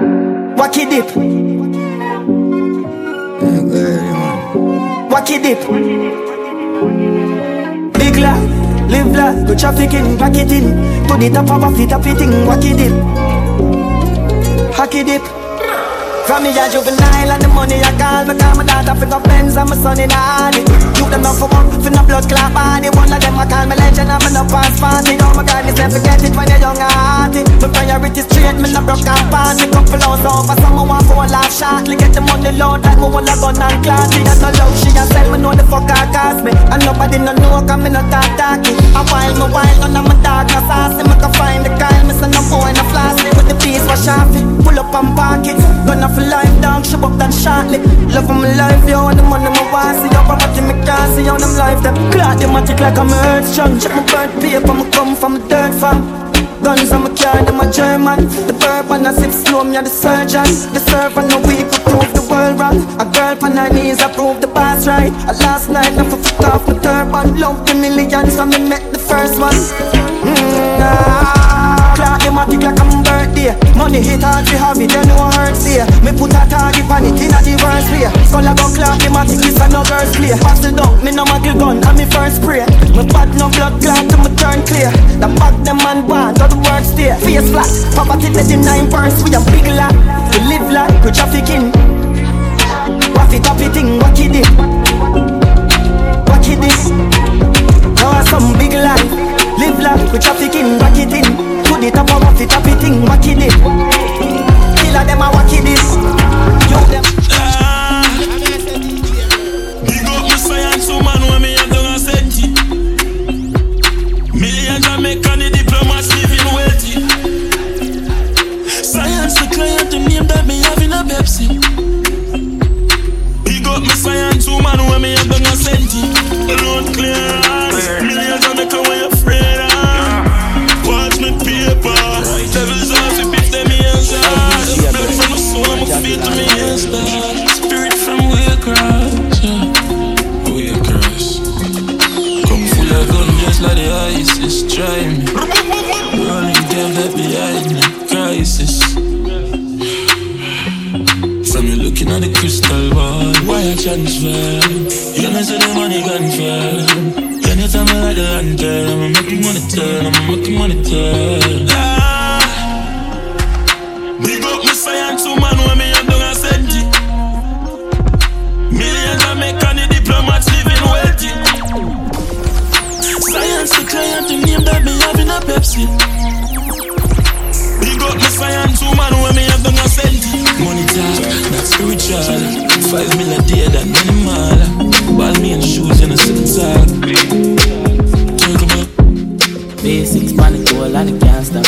Wacky dip. Wacky dip. Big life, live life, go trafficking, pack it in. To the top of a feet, up it thing, wacky dip. Hacky dip. From me a juvenile and the money I call. Me call my daughter for the Benz and my son in Harley You them not for work for no blood clot body. One of them I call me legend and me no pass party Oh my God, this never forget it when you're young and hearty. My priority straight, me no broke and Me. Couple hours over, someone want for a shot Me get the money load like me want a gun and class has no love, she has sell me know the fuck I cost me. And nobody no know cause me no talk talky A while me while none of my no saucy Me. Can find the kind, me say no boy no flossy With the piece wash off it, pull up and park it. Off for life, dog, show up that shortly. Love of my life, yo, and the money my want See up, I'm watching me can't see how them life them. Clock them tick like I'm earth strong. Check my birth paper, me come from a dirt farm. Guns on my car, them a German. The bourbon a sip slow, me a the surgeon. The servant no weak, we prove the world wrong. A girl on her knees, I prove the past right. A last night, I for fuck off my turban. Love the millions, so me met the first one. Mm, ah, Clock them tick like I'm birthday Money hit hard, we have it, you know hurt there. Me put a target on it in a the worst way. Skull a go clock, them a tick this a no girls play. Pass it down, me no muggle gun, and me first spray Me bad no blood clot, to me turn clear. The bag them man want, all the work stay Face flat, poverty let them nine verse We a big lot, we live like we trafficking Waff it up it thing, wacky dip Wacky dip Now some big life. Live like we trafficking, wacky thing To the top of waff it up it thing, wacky dip Killer them a wacky dip Yo them. Ah. Big up science when me a a Million living wealthy Science client the name that me have in a Pepsi. Big up my science woman when me a done a senti Road clear ISIS Try me. Running them that behind me. Crisis. From you looking at the crystal ball Why I transfer? You know say the money gone far. Can you tell me like the lantern I'ma make money turn I'ma make money turn Five million day that many mall Ball me in shoes in a sitting about Basics, panic, goal, and it can't stop.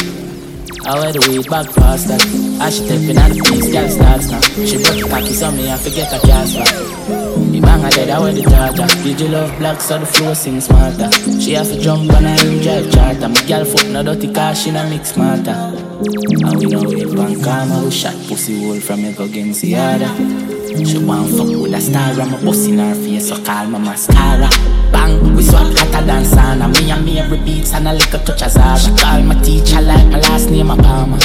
I wear the weed back faster. I she tapping at the place, girl starts now. She broke the cocky, on me I forget a gas back. The bang I dead, I wear the charger. Did you love black, so the flow sing smarter. She have to jump on a him drive charter. My girl foot no dirty car, she no mix smarter. And we know we bank karma, we shot pussy hole from go against the other. She want fuck with a star, I'm a bust in her face, so call my mascara. Bang, we swap hotter than sauna. Me and me every beats and a little touch of Zara. She call my teacher like my last name a Palmer.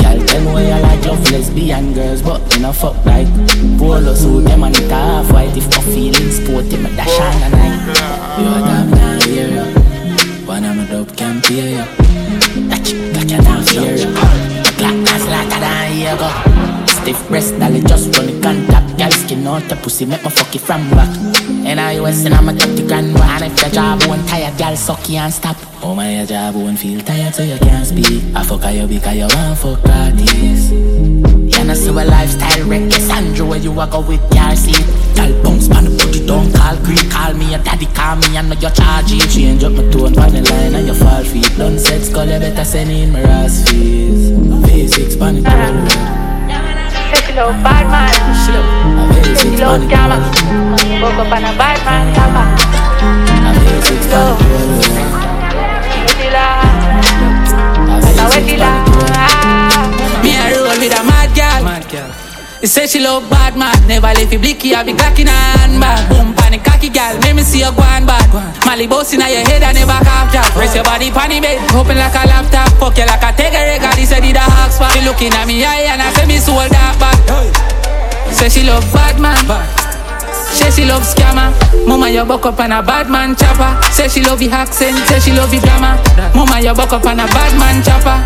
Girl, tell me why you like love lesbian girls, but you know fuck like polo suit them and it half white. If my feelings sporty, me dash on a night. You a damn ya. One of my dope can pay ya. Than. Stiff breast, dolly just run the contact. Girl skin out the pussy, make me fuck it from back. And I was and I'ma take the grand one. If your job won't tired, girl suck you and stop. Oh my your job won't feel tired so you can't speak. I fuck you because you want fuck artists. You know see a lifestyle reckless Andrew where you a go with your seat. Girl bounce put it down, call creep, call me your daddy, call me I know you charge it. Change up my tone, on the line and you fall feet. Done set skull, you better send in my ass fees. V6 panic Hello, bad man. Hello, Jama. Woke up on a bad man, Jama. Hello. He say she love bad man, never leave you blicky, I be cracking a handbag. Boom panic cocky gal, make me see you go on bad. Mali boss in your head, I never half jack. Raise your body panic bed, open like a laptop. Fuck you like a take a eh, record, he said he the hawks fan. Me looking at me eye and I say me soul dark back. Say she love bad man. Say she love scammer. Mama, you buck up on a bad man chopper. Say she love the accent. Say she love the grammar. Mama, you buck up on a bad man chopper.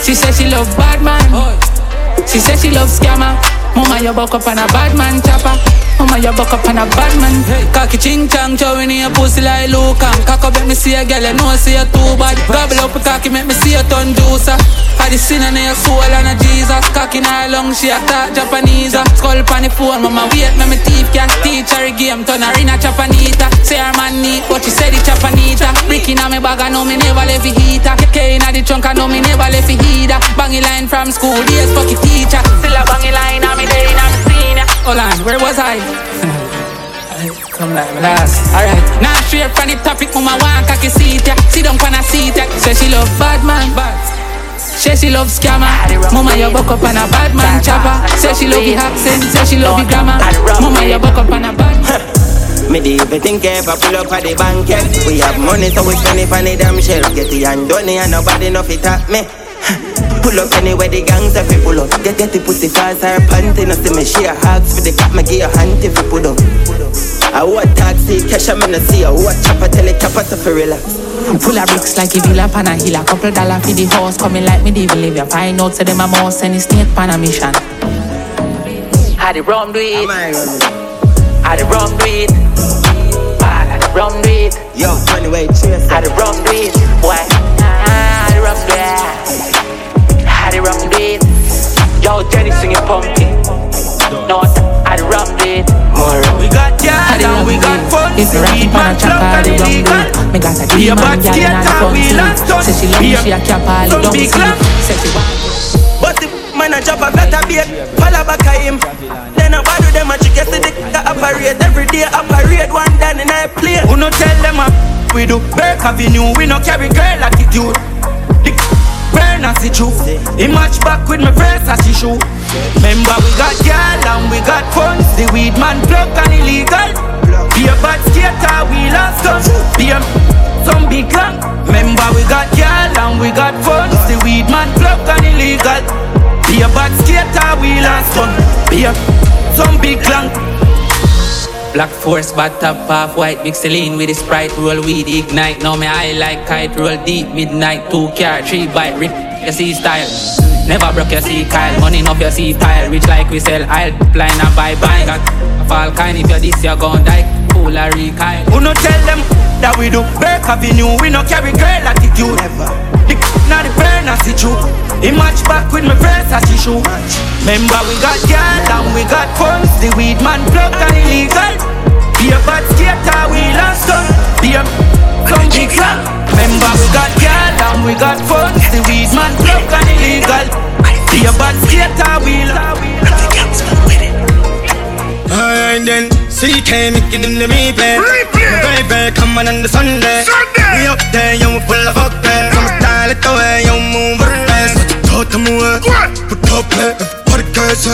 She say she love bad man. She say she loves scammer. Mama, you buck up on a bad man chopper. Mama, you buck up on a bad man. Hey, cocky ching chang, chowing in your pussy like Luke. Cock up, make me see a girl, you know I see you too bad. Gobble up, a cocky, make me see a ton juicer. I the sin in your soul and a Jesus. Cocky in her lung, she a talk Japanese. Skull pan the phone, mama wait, me me teeth can teach her game. Turn her in a chapanita. Say her man neat, but she said the chapanita. Brick in me bag, I know me never left the heater. K in the trunk, I know me never left the heater. Bangy line from school, days, fuck it teacher. Still a bangy line, I'm in there, I'm senior. Hold on, where was I? I come like me last. Alright, now straight from the topic, mama want cocky seat ya. Sit down on a seat ya. Say she love bad man, bad. Say she love scammer. Mama, you buck up on a bad man chopper. Say she love the accent. Say she love the grammar. Mama, you buck up on a bad. Me do everything care for pull up at the bank, yeah. We have money, so we spend it on the damn shell. Get the hand done, and nobody know fit at me. Pull up anywhere the gangs if you pull up. Get get the pussy fast, her panty, no see me share hugs for the cop, me give a hand if you pull up. I want taxi, cash I'm gonna see. I want chopper, tell it chopper to fi relax. Full of bricks like a villa pan a hill. A couple dollar for the house. Coming like me, devil live. You find out, say them a mouse and it's snake pan a mission. Had the rum do it. Had the rum do it. Had the rum do it. Yo, anyway, cheers. Had the rum do it. Why? Had the rum do it. Had the rum do it. Yo, Jenny singing pumpkin. No, had the rum do it. We got yard and we got funds. If you We rockin' pan a man chopper, plug the and rum illegal. good. Me got a Be a demon bad girl in a skater, we front last seat. done. Say she love Be me, a- she a cap all some down big sleep. lamp. Say she want. But the man a drop a flat a beat, follow back a him. Then I bother them a chick, see the c***a operate every day, operate one down in a plane. Who no tell them a we do Burke Avenue, we no carry girl attitude. The burn as it true. He match back with my Versace shoe. Remember we got girl and we got funds. The weed man plug and illegal. Be a bad skater, we lost gun. Be a some big long. Remember we got girl and we got funds. The weed man plug and illegal. Be a bad skater, we lost gun. Be a some big long. Black force, bad top half white, mix the lean with the sprite, roll weed, ignite. Now me high like kite, roll deep, midnight, two car, three bite, rip, you see style. Never broke your see Kyle, money enough your see tile, rich like we sell aisle, blind and buy buy. Got fall kind if you're this, you're gon' die. Fool a Kyle. Who no tell them that we do Burke Avenue, we no carry girl attitude. The now the burn as it true. He match back with my Versace shoe. Remember we got girl and we got funds. The weed man plug and illegal. Be a bad skater, we lost gun. Be a come big long. Remember we got girl and we got funds. The weed man plug and illegal. Be a bad skater, we lost. Alright then, CK make it in the replay. My baby come on on the Sunday. Sunday. We up there, yo, we full of fuck there. Come style it the way you move it fast. Talk to me, put up it, what it goes,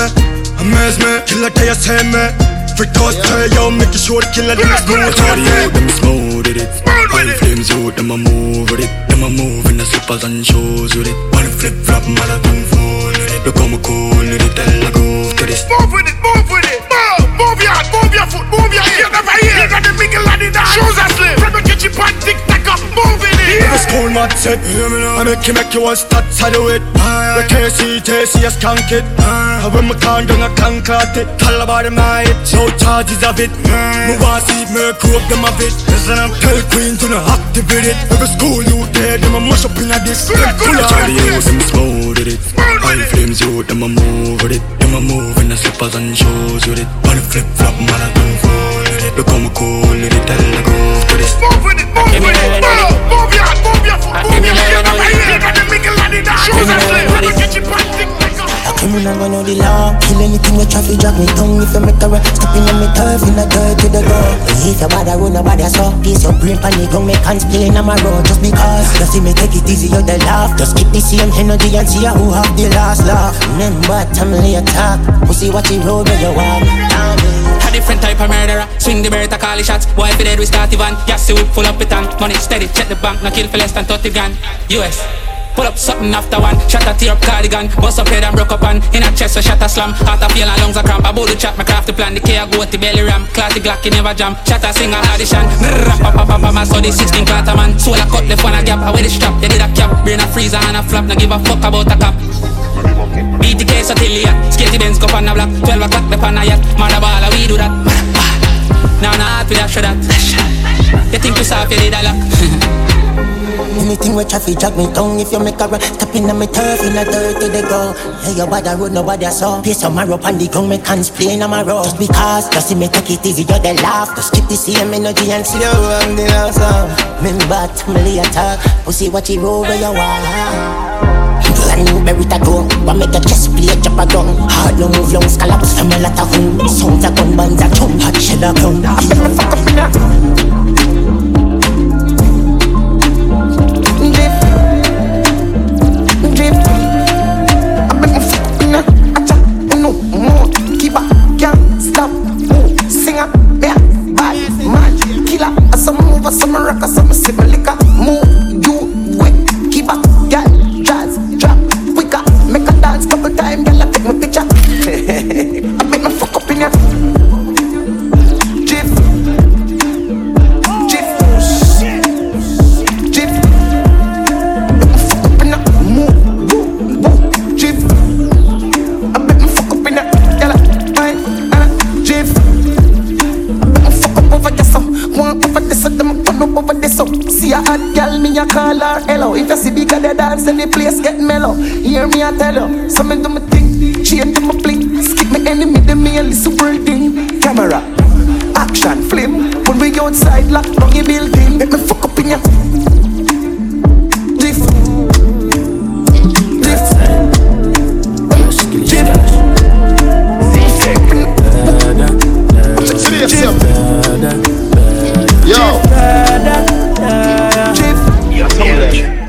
Amaze me, kill a day, I say me. Freak toss, tell yo, make it sure the killer, them smooth. Audio, them smooth with it. Oil flames out, them a move with it. Them a move in the slippers and shoes with it. One flip flop, marathon full with it. Look how me cool with it, tell I groove to this. Move with it, move with it. Move, move your move your foot, move your ear. Never hear. You got the lad in the shoes are slim. From the kitchen pot, tick tack up, move in it. The school mat set I make you make you want start to do it. The KC, JC, I skank it I when me can't I can't cut it. Tell about them night, no charges of it. Me want see me crew up them of it Listen I'm tell queen to not activate it. Every school you there, them a mash up in a this Them full of audios, them smooth with it. Oil flames you, them a move with it. Them a move in the slippers and shoes with it. On the flip flop, man I don't fall with it. Look how me cool with it, tell I go to this Move with it, move with it. Move, me tongue. If you make a right, stepping on me turf in the dirt to the ground. If your body run, nobody saw. Piece your brain pan the ground, make hands playing on my road. Just because you see me take it easy, you the laugh. Just keep the same energy and see who have the last laugh. Remember, time lay attack. Pussy watch the road where you walk. A different type of murderer. Swing the bird, call the shots. Boy, if you dead, we start the van. Yes, whip full up the tank. Money steady, check the bank. No kill for less than 30 grand. US. Pull up something after one. Shot a tear up cardigan. Bust up head and broke up on. In a chest, a shot a slam. Heart a feel and lungs a cramp. I bowl the chat, my craft the plan. The I go to belly ram. Class the Glock, you never jam. Shot a singer audition. Rap, pa, pa, pa, so the 16 quarter man. Soul a cut left one a gap. I wear the strap. You did a cap. Brain a freezer and a flap. No give a fuck about a cap. Beat the case until ya. Skate Benz cup on the block. 12 o'clock the pan a yacht. Mother ball, we do that. Now nah, with a shred that. You think you soft, you did a lot. Anything with traffic drag me down. If you make a run Step in on me turf In a dirty they go Hey your body road Nobody saw. Place on my rope On the ground Me can't play on my road. Just because Just see me take it easy You they laugh. Just keep the same energy And slow on the last song Remember to me attack. Pussy watch it roll where you are. Brand new berry tattoo But make the chest plate drop a gun Hard no move long scallops From a lot of food Sounds a gun bands a chum Hot shell a gun fuck up in a Some enemy, then a listen thing. Camera, action, flame. When we go outside, lock down your building. Make me fuck up in ya. Drift, drift, Yo.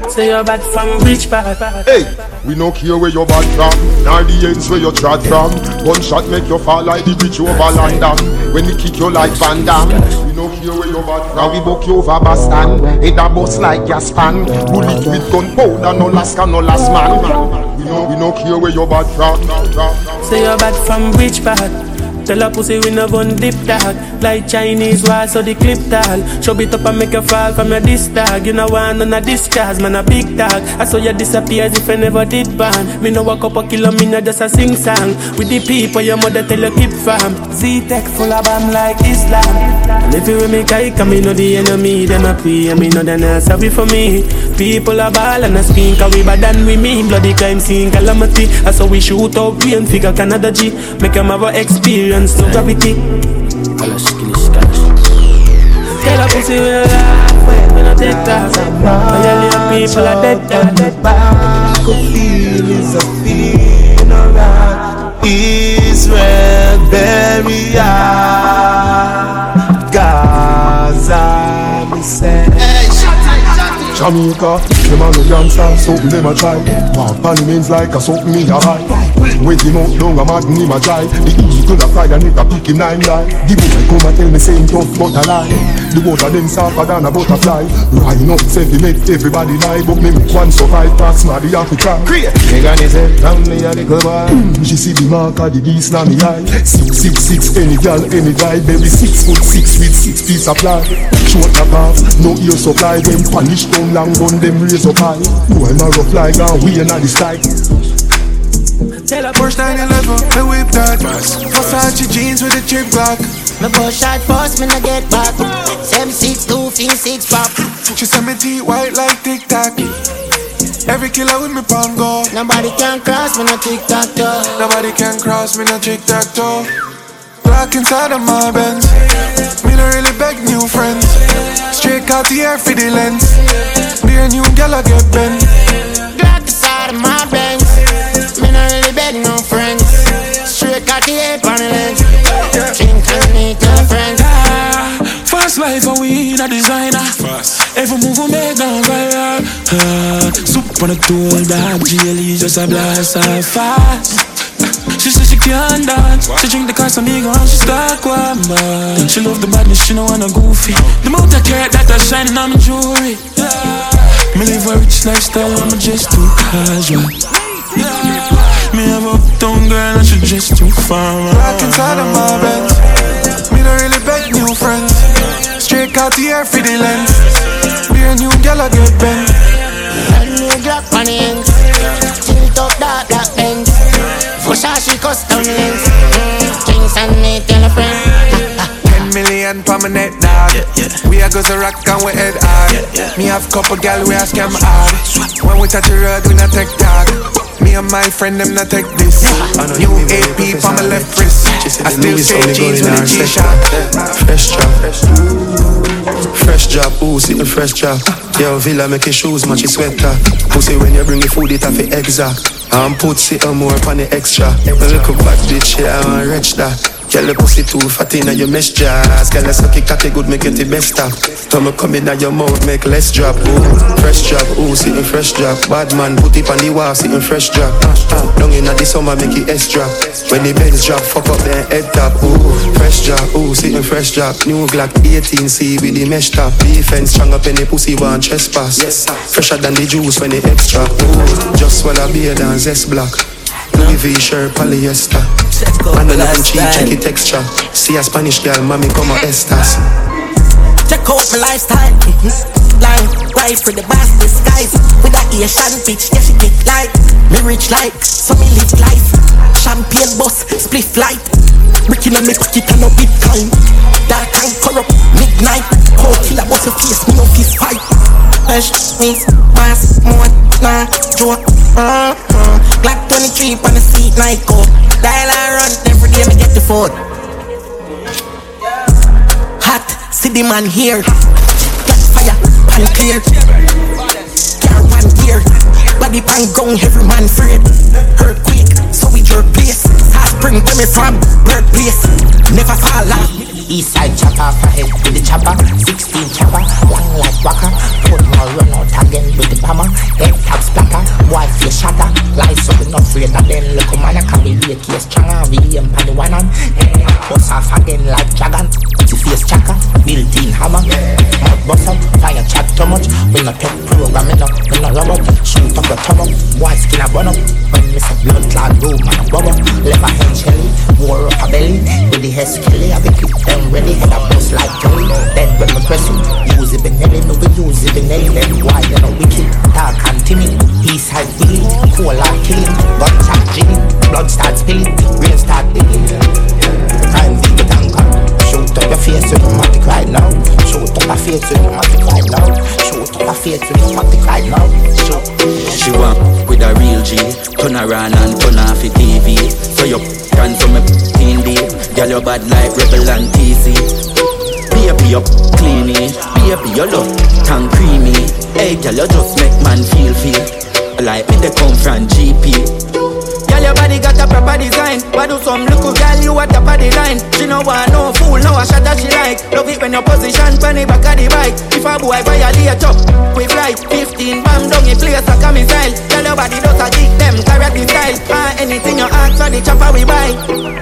Say you're bad from part. Hey, we no care where you're bad from, nor the ends where you're trod from. Gunshot make you fall like the bridge over London. When we kick you like Van Damme. We no care where you're bad from. Now we buck you over Boston. Head a bust like gas pan. Bullet with gunpowder, no last can no last man. We no, we no care where you're bad from. Say you're bad from rich part. Tell a pussy we no gun dip tag Like Chinese wall so the clip tag Show it up and make you fall from your disc tag You know want none of this cause man a big tag I saw you disappear as if I never did ban Me no walk up a kilo me no just a sing song. With the people your mother tell you keep fam. Z-Tech full of bam like Islam. And if you with me kike and me know the enemy Them a pray and me know they not sorry for me. People a ball and a spin Cause we bad than we mean. Bloody crime scene calamity. I saw we shoot out rain figure Canada G. Make them have a experience no gravity Tell a pussy we laugh when we no take that All your little people are dead dead Could feel is a funeral Israel burial Gaza me say Jamaica, them a no gangster, something them a try. Walk on means like a something me a buy. Wait him out down a mad him a try. The eagle a fly and it a pick him nine lie. The boy come and tell me same tough but a lie. The both of them softer than a butterfly. Line up, say we make everybody lie, but me make one survive past my the to try. Great. Megan is it, from me a little boy. Hmm, she see the mark of the geese na me eye. Six six six, any girl, any guy, baby six foot six with six piece of ply. Short the path, no ear supply. Them punish down long gun, them raise up high. Boy, my rough like a we in the sky. First 911, me whip that. Versace jeans with a chip block Me push shot first, me no get back. Seven six two, fin six pop She send me teeth white like Tic Tac. Every killer with me palm go Nobody can cross me no tic tac toe. Nobody can cross me no tic tac toe Black inside of my Benz. Me no really beg new friends. Straight out the air for the lens. Be a new gal I get bent. Black inside of my Benz. Me no really beg no friends. Straight out the head on the lens. Drink and meet your friends. Fast life and we in a designer. Fast. Every move we make down viral uh, Soup on the tool, that GLE just a blast. Off fast She said she can't dance She drink the car, so me and she start one man She love the badness, she no wanna goofy The amount of carrot that I shining on my jewelry yeah. Me live a rich lifestyle, I'm just too casual. Me have a uptown girl and she just too far. Back inside of my bed, me don't really beg new friends. Straight Cartier for the lens. Be a new girl I get bent. A new Glock on the ends. Tilt up that black ends. Versace custom lens. Drinks and me tell a friend. Ten million per my net dog. We are go to rock and we head hard. Me have couple gal we a scam hard. When we touch the road, we not take dog. Me and my friend them not take this. New AP for my left wrist. I still say jeans with a G-shot. Fresh drop. Fresh job, ooh, sitting fresh job. Yo, Villa make your shoes match your sweater. Pussy when you bring the food, it have it exact. And put sit on more on the extra. A little bad bitch, yeah, I want rich that. Girl, the pussy too fat in your mesh jazz. Girl, I suck it cocky good, make it the best stuff. Tummy come in your mouth, make less drop. Ooh, fresh drop, ooh, sitting fresh drop. Bad man, put it on the wall, sitting fresh drop. Uh, uh, long in the summer, make it S drop. When the Benz drop, fuck up their head top. Ooh, fresh drop, ooh, sitting fresh drop. New Glock 18C with the mesh top. Defense strong up in the pussy, one trespass. Yes, Fresher than the juice when the extra. Ooh, just swallow beer and zest block. Louis V shirt, polyester. Man, the line cheap, check it texture. See a Spanish girl, mommy, come on, Estas. Check out my lifestyle. Line, rise for the bass disguise. With that Asian bitch, yeah, she get like. Me rich like, so me live life. Champagne bus, spliff light. Breaking on me pocket and no bitcoin. Dark and corrupt, midnight. Cold killer, bust your face, me no fist fight. Fresh, knees, mass, more, nah, joke. Uh-huh. Glock 23 on the seat, Nike. Dial and phone. Hot, see the man here. Got fire, pan clear. Car one gear. Body pan ground, every man afraid. Earthquake, so we jerk place. Hot spring where me from, birthplace. Never fall off. Eastside chopper, for head with the chopper. 16 chopper, long like waka Put more run out again with the bomber. Head top splatter, boy face shatter. Lies so we not afraid of them. Look man, I can be real case stronger. We aim pan the one on Bust off again like dragon. The face chaka, built in hammer. Mouth bust out, fire chat too much. We not take program, we not, we not Shoot up your tongue up, boy skin a burn up. When me say blood clot room and a rubber Lever hand shelly, war up a belly. With the head skelly, I be keep them ready Head up bust like Kelly Dead when press you Use it Benelli, no we use it Benelli Then why you know wicked. Dark and timid East side Willie Cola killing. Gun chat jiggy Blood start spilling Rain start digging. Time beat the tank Shoot up your face with automatic right now. Shoot up your face with automatic right now. Shoot up your face with automatic right now. Shoot. She want with a real G. Turn around and turn off the TV So you run from a teen day Girl you bad like Rebel and Baby up cleany Baby you look tan creamy Hey girl you just make man feel feel Like me they come from GP Girl, your body got a proper design. Why do some little girl you at the line? She no want no fool, no a shot that she like. Love it when your position on the back of the bike. If a boy violate up, we fly 15 bam down in place like a missile. Girl, your body does a kick them karate style. Ah, anything you ask for the chopper we buy.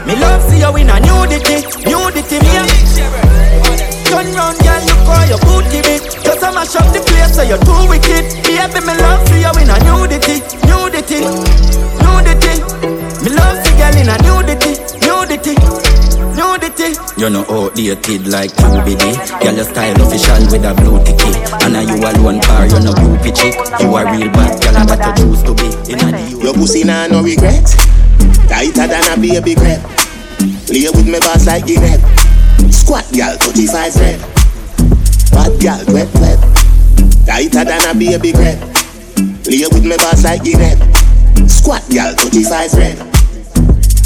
Me love see you in a nudity, nudity me. Turn round, girl, look how your booty big. Just a mash up the place, so you're too wicked. Baby, me love see you in a nudity, nudity, nudity. Me love see girl in a nudity, nudity, nudity. You know outdated like you baby. Girl, your style official with a blue ticket. And now you alone car, you know you chick. You a real bad girl, I got to choose to be in a the Your pussy nah no regret. Tighter than a baby crab. Lay with me boss like Guinea. Squat gal, 35 red. Bad gal, wet wet. Tighter than a baby crab. Lay with me boss like Guinea. Squat gal, 35 red.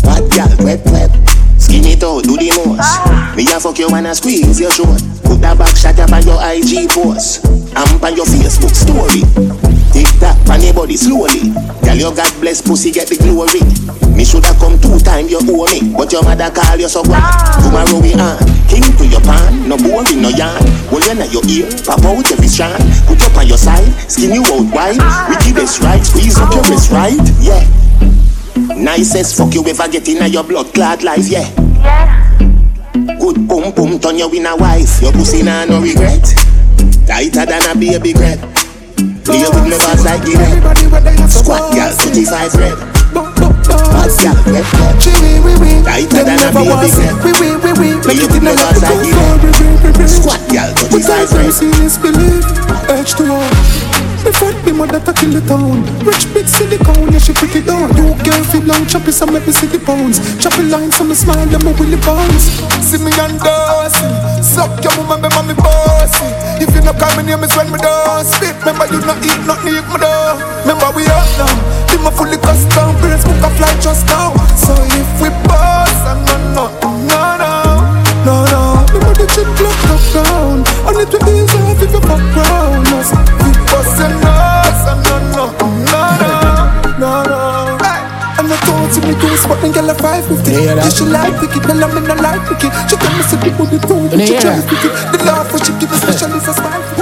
Bad gal, wet wet. Skin it out, do the most. Me a fuck you and a squeeze your short. Put that back shot up on your IG post. Amp on your Facebook story. Tick that on your body slowly. Girl, your God bless pussy get the glory. Me shoulda come two time you owe me, but your mother call you so what? Tomorrow we on. King to your pan, no boring, no yarn. Hold you your ear, pop out every strand. Put up on your side, skin you out wide. Wickedest right, squeeze up your wrist right, yeah. Nicest fuck you ever get in your blood clad life, yeah. Good boom boom turn you in a wife. Your pussy nah no regret. Tighter than a baby crab. Play with me boss like it Squat girl, 35 red. Bad girl, wet Tighter than a baby crab Play with me boss like it Squat girl, 35 red mother kill the town Rich big silicone, yeah she pretty down You girl feel long choppy so make me see the pounds Choppy line so me smile them me willy bounce See me and dancing Suck your woman me mommy bossy. If you not call me name is when me don't spit. Remember you not eat not need me though Remember we up now. Be my fully custom. Brains book a fly just now but then girl a 550 yeah, She like picky, me love me no like picky She tell me say the booty too, but she try picky The laugh when she give a special is a smile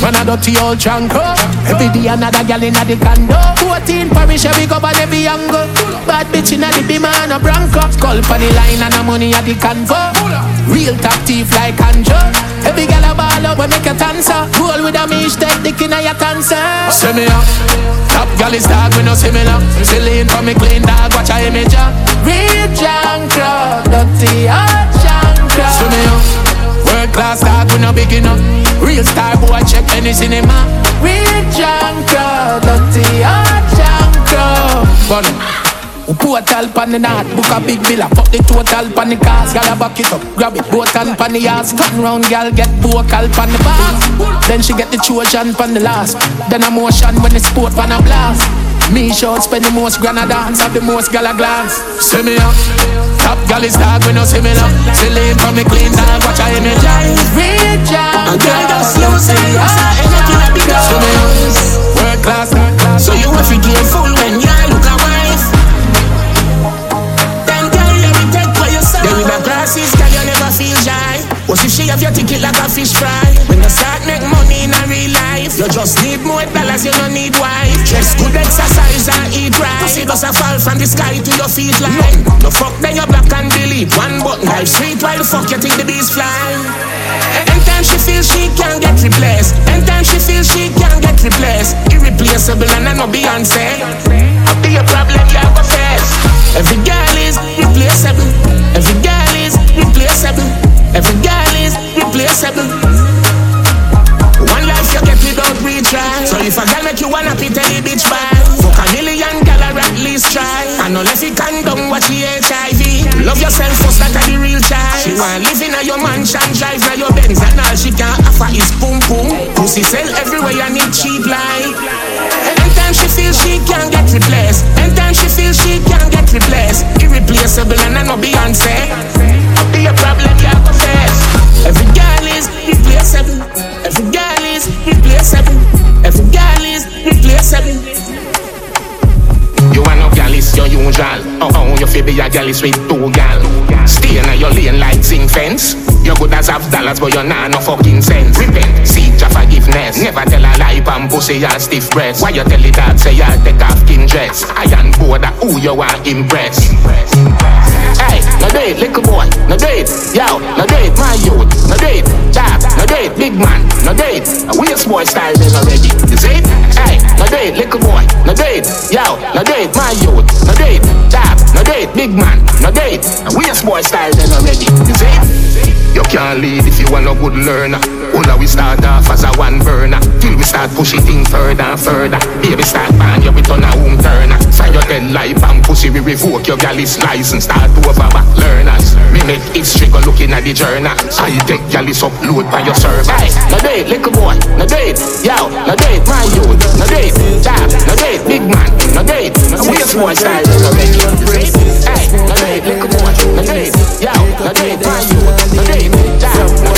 Man a dirty old chanko Every day another gal inna the condo. 14 parish every go and every angle Bad bitch inna the beamer and a bronco. Skull for the line and the money at the convo Real top thief like Anjo Every gal a ball up when make a dancer Roll with a mish, take dick inna your cancer. See me up. Top gal is dog, we no similar. Silly for me clean dog, watch a image Real jankro, dirty old jankro See me up. World class no enough. Real star boy, check any cinema. Real junk crowd, dirty hot junk crowd. But Portal pan the north, book a big villa Fuck the total pan the cars, gal a back it up Grab it, boat and pan the ass Turn round, gal get vocal pan the bar Then she get the Trojan pan the last Then a motion when the sport pan a blast me short spend the most grand dance Have the most gala glance See me up. Top gal is dog we no similar Silly for me clean dog Watch I energize Real job Girl just you say Anything I be See me up. World class. So you have to be careful when you look a wife. Then girl let me take for your side Then with my glasses girl you never feel shy. What if she have your ticket like a fish fry? When you start make money You just need more dollars you don't need wife Just good exercise and eat right. Pussy does a fall from the sky to your feet like. No, no fuck then you black and delete One button. Life sweet while the fuck you think the bees fly. Anytime she feels she can't get replaced. Anytime she feels she can't get replaced. Irreplaceable and I know Beyonce. I'll be a problem you have a face. Every girl is replaceable. Every girl is replaceable. Every girl is replaceable wanna pit any bitch by Fuck a million or at least try. I know if you can don't watch the HIV Love yourself first that the real child. She wanna live in a your mansion drive na your Benz And all she can offer is boom boom. Pussy sell everywhere you need cheap like. Anytime she feels she can get replaced. Anytime she feels she can get replaced. Irreplaceable and I know Beyonce. Be a problem you have to face. Every girl is replaceable gal is your usual. Oh, oh, you feel be a is with two gal. Stay in your lane like zinc fence. You good as have dollars but you nah no fucking sense. Repent, seek your forgiveness. Never tell a lie pan pussy or stiff breast. Why you tell the dog say you take off kin dress? I Iron border who you want impress Hey, no date, little boy, no date, yo, no date, my youth, no date, no date, big man, no date, we a waste boy style then already, you see? Hey, no date, little boy, no date, yo, no date, my youth, no date, chap, no date, big man, no date, we a waste boy style then already, you see? You can't lead if you want no good learner. All we start off as a one burner. Till we start pushing things further and further. Baby start ban you, we turn a home turner. Dead life and pussy, we revoke your galley's license. Start over back learners. Me make history go looking at the journal. I take galley's upload by your server. Hey, no date, little boy, no date. Yo, no date, my youth, no date. Jab, no date, big man, no date. Waste boy style, no date. Hey, no date, little boy, no date. Yo, no date, my youth, no date.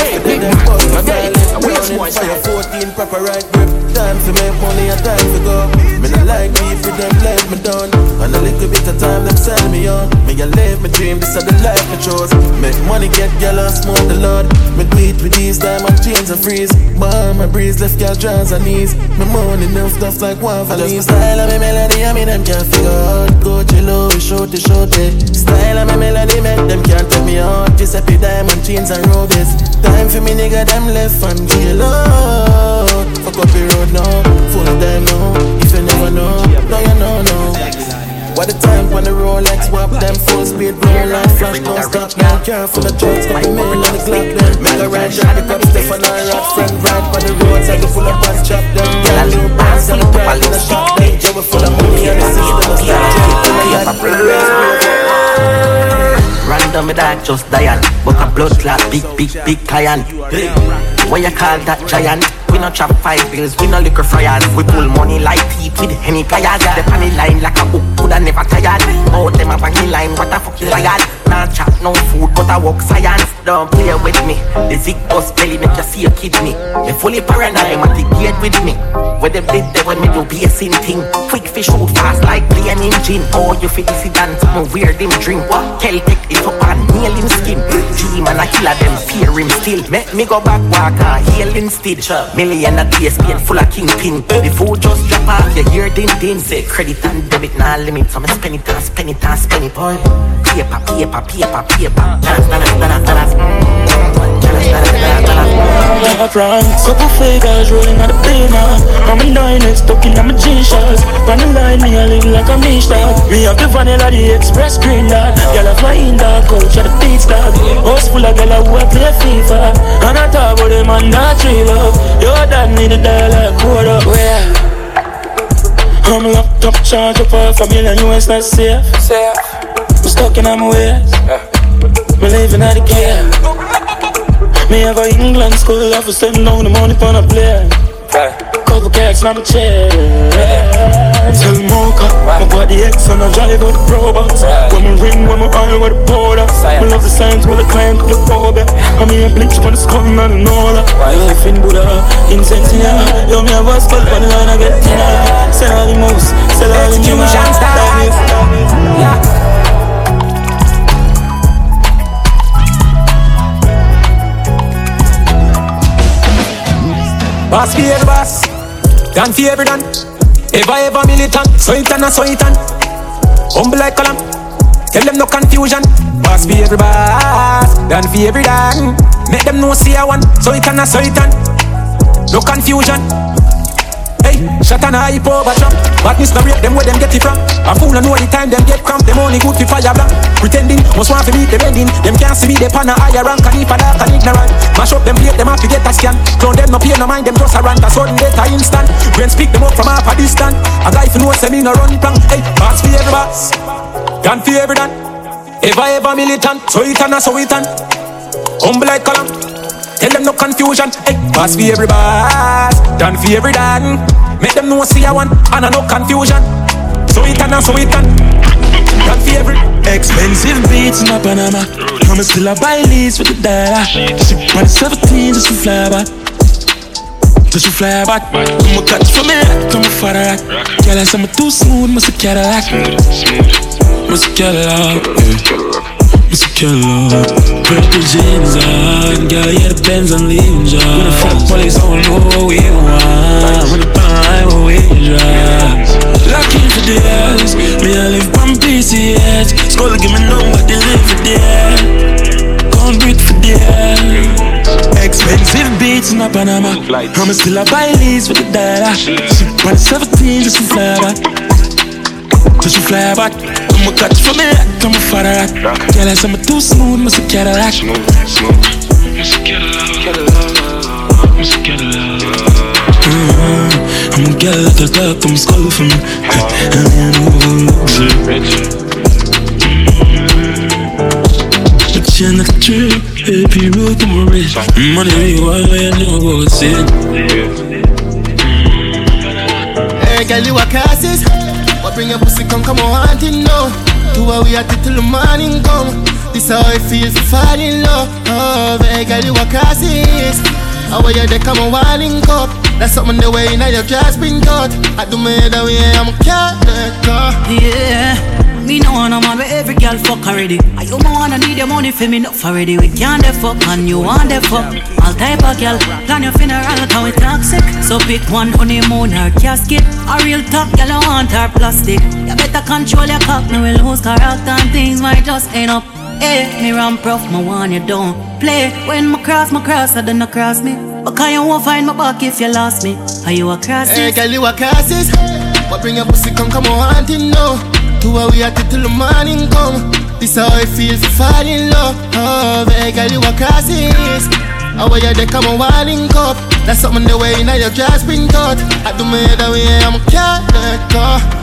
Fire 14 proper right grip Time to make money and time to go Me not like with them let me down And a little bit of time them sell me out. Me a live my dream, this is the life I chose. Make money, get girl and smoke the Lord. Me beat with these diamond jeans and freeze. Bomb my breeze, left girl drowns and knees. My money new stuff like one for these. Style of my melody, I mean them can't figure out. Go chill, we shoot it. Style of my melody, make them can't take me out. Happy diamond jeans and robies. For me nigga, them left and jail out. Fuck up the road now, full of them now. If you never know, no you know no. What the time when the Rolex wap them full speed roll like flash don't stop. Now Careful the drugs got the middle of the clock then Make a ride shot the cup Stefan and rock friend ride on the roads and full of bus chop them. Girl new bands and the pride in the shop Yeah we full of money and the system is like Random me dog just dying Book a blood clot big big big client. What you call that giant? We no chop five bills, we no liquor fryers We pull money like teeth with henny pliers The panny line like a hook, coulda never tired. Out them a banging line, what a fucking liar Nah chop no food, but I walk science. Don't play with me. The zig bus belly make you see a kidney. They fully paranoid, my gate with me. Where them did they when me do be a sin thing. Quick fish shoot fast like plane engine. Oh you fit dissident, no weird him drink. Celtic it up and nail him skin. G-man a killer them fear him still. Make me go back walk and heal instead. Million a day spend full of kingpin. The food just drop off, you hear din din. Say credit and debit, nah limit. So me spend it and spend it and spend it boy. Paper, paper, paper, paper wrong, couple figures rolling on the beamer I'm a nine stuck in my G-shots On the line, me I live like a Mishta Me have the vanilla, the express green dot Girl I fly in the coach at the dog House full of girl who I play FIFA And I talk about them and not tree Your dad need a dollar quarter Where? I'm locked up, charge up for a million US, not safe I'm stuck in my ways. Me living out the care Me have a England school office sitting down the money on a plane. Couple cats on my chair. Tell mocha My body X and I drive out the robots. When me ring, when me oil with the border. Me love the signs with the climb to the phobia. I'm here bleach when it's coming out and all that Life in Buddha, incense yeah Yo, me have a spell on the line I get dinner Sell all the moves, sell all the new Yeah Boss for every boss, done for every done. Ever ever militant, so it and so it and. Humble like column, tell them no confusion. Boss for every boss, done for every done. Make them know see I one, so it and so it and. No confusion. Hey, shot and a hype over jump. Badness no rate them where them get it from. A fool no know the time them get cramp. Them only good for fire blank. Pretending, must want to meet the ending. Them can't see me, they pan a higher rank. And if a dark and ignorant. Mash up them plate, them have to get a scan. Clown them no pay no mind, them just a rant. A sudden death a instant. When speak them up from half a distance. A guy for know say me no run plan. Hey, boss for every boss. Gun for every done. Ever ever militant. So it and so it and. Humble like column. Tell them no confusion. Hey, boss for every boss, done for every done. Make them know see I want, and I no confusion. So it and so it and. Done for every. Expensive beats in a Panama. I'm still a buy leads with the dollar. Ship on 17 just to fly back. Just to fly back. I'm a cut for me, I'm a father rack. Girl, I say I'm too smooth, must a Cadillac. Must a Cadillac. Killer Purple jeans on Girl, yeah, the Benz and leaving job When the fuck police don't know what we want When the time what we drive Locking for the ass Me, I live on PCS Skull give me number, they live for the Can't breathe for the air Expensive beats in a Panama I'm still a buy leads with the dollar Ship on 17 just to fly back. Just to fly back I'm cut for me, I'm a father rack Girl, I say I'm too smooth, must a Cadillac. Smooth, smooth. Must a Cadillac. Must a Cadillac. I'm a girl that does that, I'm skull for me. And I know luxury But you're not true, baby, root to my wrist Money, you are, I know about it Hey, girl, you a cassis Bring your pussy, come, come on, want now Do what we have to till the morning come This how it feels to fall in love. Oh, hey, girl, you a cassis How are you, they come on, walling cup That's something the way now your dress been cut I do me the way I'm a cat, Yeah, Me no wanna where every girl fuck already. I you wanna need your money for me enough already. We can't the fuck and you want the fuck. All type of girl, plan your funeral how we toxic. So pick one honeymoon or casket. A real top girl I want her plastic. You better control your cock, me will lose character and things might just end up. Hey, me ramp rough, my one you don't play. When my cross, my cross, I don't cross me. But can you won't find my back if you lost me? Are you a cross? Hey, girl, you a crosses. But bring your pussy, come, come on, hunting now. Two hours we at till the morning come. This how I feel for fall in love. Oh, hey, girl, you a crosses. How are you, they come on, wilding cup. That's something the way now your dress been cut. I do my head away, I'm can't let go.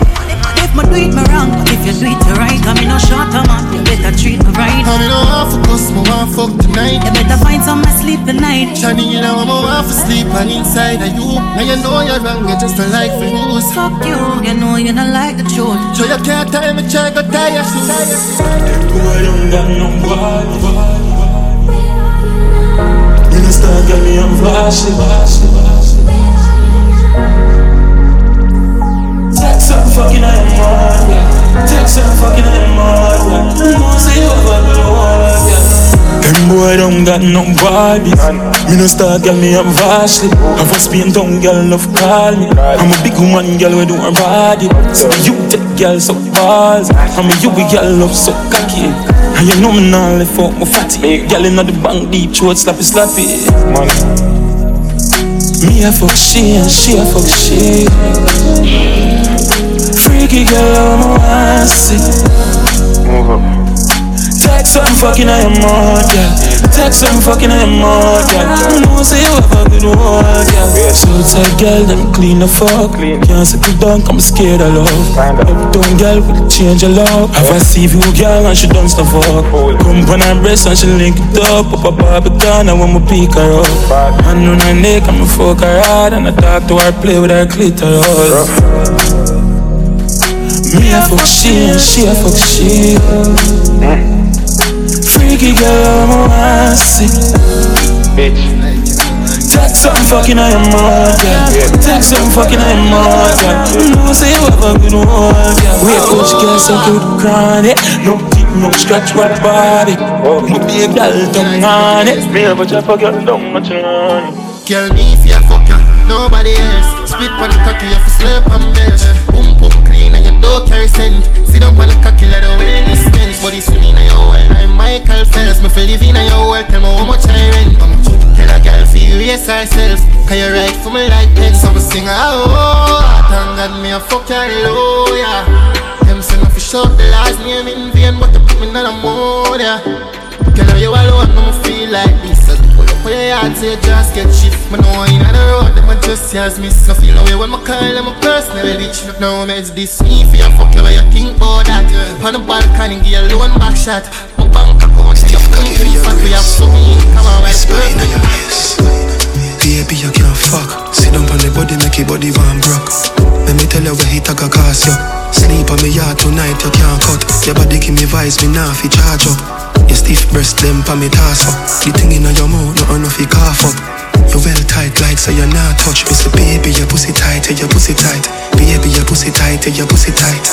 If me do it me wrong, but if you do it right, come in no short man, you better treat me right. I'm in a half focus, me want fuck tonight. You better find some sleep tonight. Shani, you know I'm a want for sleep and inside of you. Now you know you're wrong, you just don't like for lose. Fuck you, you know you don't like the truth. So you can't tell me try go tie your shoes. Them boy don't got no vibe. Minister get me on flashy, Them boy don't got no vibe. Me no star girl, me am vastly. I was being down girl, love call me. I'm a big woman girl, we do her body. So you take girl so balls. I'm a you girl love so cocky. And you know me now left out my fatty. Girl inna the bank deep throat slappy slappy. Me a fuck she and she a fuck she. Freaky girl, I'm a want see. Move up. Take some fucking I am on, yeah. Take some fucking I am on, yeah. You know say you have a good one, yeah. So tight girl, them clean the fuck. Can't sit me down, I'm scared of love. Uptown girl with change of love. Have a you girl and she done stuff up. Come on her breast and she link it up. Up a Barbican, I want me pick her up. Hand on her neck, I'ma fuck her hard and I talk to her, play with her clitoris. Me a fuck she and she a fuck she. Freaky girl, I'm a want see. Bitch. Take some fucking I am on, yeah. Take some fucking I am on, yeah. You know say you have a good one, yeah. Wait, coach, girl, so good chronic. No deep, no stretch, what body. Oh. Me be a girl, tongue on it. Me have a chop, a girl, don't much on it. Girl, me if you fuck ya, nobody else. Spit on the cocky, you fi slap on bed. Boom, boom, clean and you don't carry scent. Sit up on the cocky, let the wellness spend. Body swinging in your world, I'm Michael Phelps. Me fi live in your world, tell me how much I rent. Tell a girl fi erase herself. Can you write for me like me sing oh, thank God me a fuck low. Them say me fi shout the last name in vain, but they put me in a mode, yeah. Girl, you alone, no me feel like this. Pull your yard, say just get shit. Me know in the road, them a just as miss. No feel no way when me call them a personal bitch. Look now, me it's this me for your fuck you, what you think about that? On the balcony, give you lone back shot. My bank account, stiff cocky for your We have so me, come on, right? Spine on your face. Baby, you can't fuck. Sit down on the body, make your body warm broke. Let me tell you where he take a cost you. Sleep on me yard tonight, you can't cut. Your body give me vibes, me now fi charge up. Your stiff breast, them pa me toss up. The thing in your mouth, not enough fi cough up. You well tight like so you're not touch me. Say baby your pussy tight, your pussy tight. Baby your pussy tight, your pussy tight.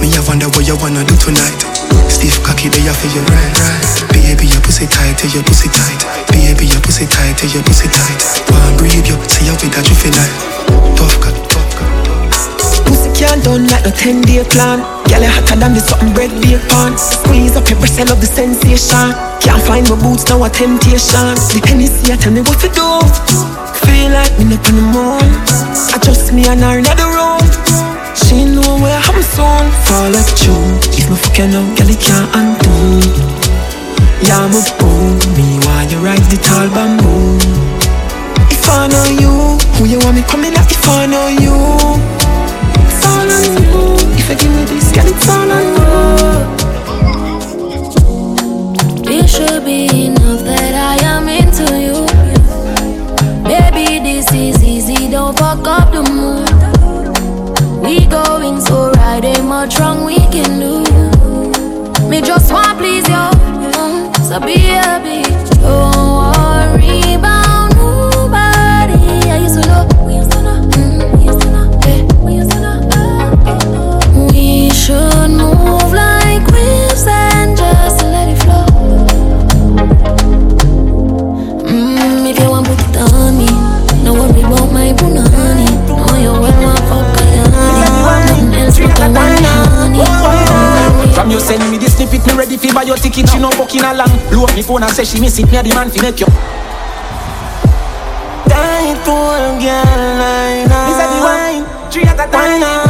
Me I wonder what you wanna do tonight. Stiff cocky they for your right Baby your pussy tight, your pussy tight. Baby your pussy tight, your pussy tight. Wanna breathe you, see you with that jiffy night Tough Pussy can't done like no 10 day plan. Girl, you hotter than the something bread pan. Squeeze up your breast, I love the sensation. Can't find my boots, now a temptation. The Hennessy, tell me what to do. Feel like me up on the moon. I just me and her in the room. She know where I'm soon. Fall like you. If me fuck you now, girl, it can't undo. Yeah, I'm a boom. Me while you ride the tall bamboo. If I know you, who you want me coming at? If I know you If you give me this, girl, it's all on you. It should be enough that I am into you. Baby, this is easy, don't fuck up the mood. We going so right, ain't much wrong we can do. Me just want please you, so be fi buy your ticket, she no fucking along. Blow up me phone and say she miss it, me a the man fi make you. Tight one girl, line up. Me say the wine, three at a time.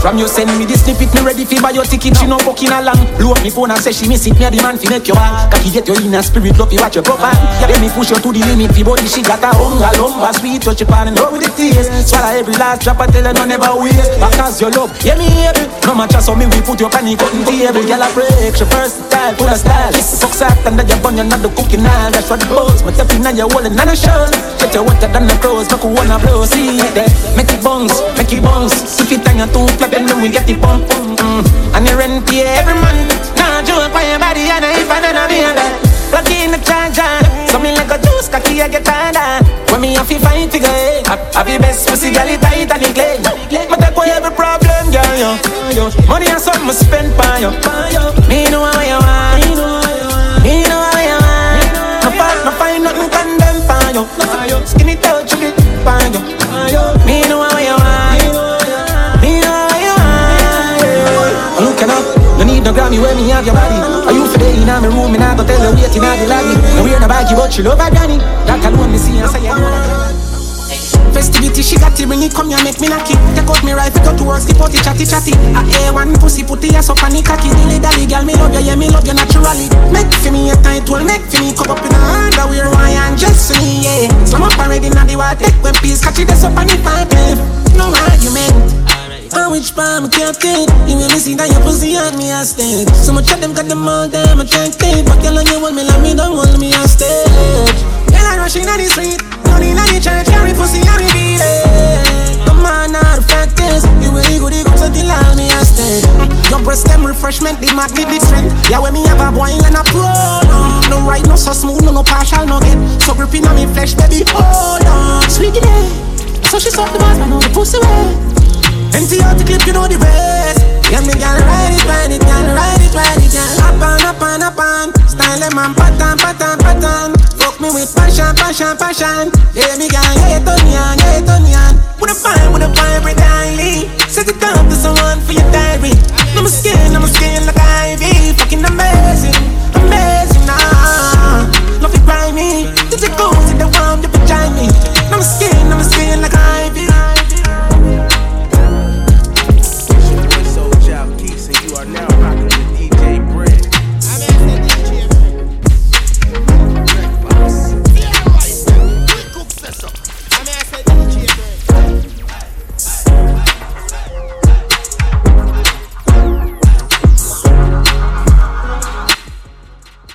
From you send me the snippet, me ready fi buy your ticket. She no fucking along. Blow up me phone and say she miss it. Me a the man fi make you. Cocky get your inner spirit, love you watch your profile. Let me push you to the limit. Fi body she got a hunger, lumber sweet, touch your pan and love with the taste. Swallow every last drop, I tell her no never waste. Because your love, yeah me able. No matter so me we put your penny cutting table. Girl I break, she first style, full of style. Soft and then you bun, you're not the cooking now. That's what the boss. My tapping and you're holding on a show. Get your wetter than the crows, make you wanna blow. See that, make it bounce, make it bounce. If it hang a two flap, then we get it pump. Mm. And the rent pay every month. Now jump on your body and if I don't be on that. Plug in the charger. Something like a juice, cocky, I get tired. When me have to fight figure eight. Have your best pussy, girl, it tight and it clay. Me take away every problem, girl, yo. Money and something spend by you. Me know how you you for in my room and I go tell her waiting at the lobby. No wear no baggy but she love her granny. That alone me see and say I know that. Festivity, she got it, bring it, come here, make me knock it. Take out me rifle, go to work, the chatty chatty. A A1 pussy, put the ass up on the cocky. Dilly dally, girl, me love you, yeah, me love you naturally. Make for me a tight one, make for me cup up in a underwear, why and just me, yeah. Slam up already, now the water, take one piece, catch it, that's up on the pocket. No argument. On which palm I can't take You will see that your pussy on me a stage So much of them got them all damn attracted But girl, you want me like me, don't want me on stage Girl, I rushing on the street. Running on the church, carry pussy on me beat Come on, now the fact is You will go the guns until I me a stage Your breast them refreshment, they the magnetic strength Yeah, when me have a boil and a pro No, right, no so smooth, no, no partial, no get. So gripping on me flesh, baby, hold on. Sweet it, so she suck the bars, I know the pussy way Empty out the clip, you know the rest. Yeah, me gal ride it, ride it, gal ride it, ride it, gal. Up on, up on, up on. style them and pattern, pattern, pattern. Fuck me with passion, passion, passion. Yeah, me gal, yeah, Tonian, yeah, Tonian. With a fire, with a fire, with daily. Set it up to someone for your diary. I'm a skin, I'm a skin like Ivy, fucking amazing. I'm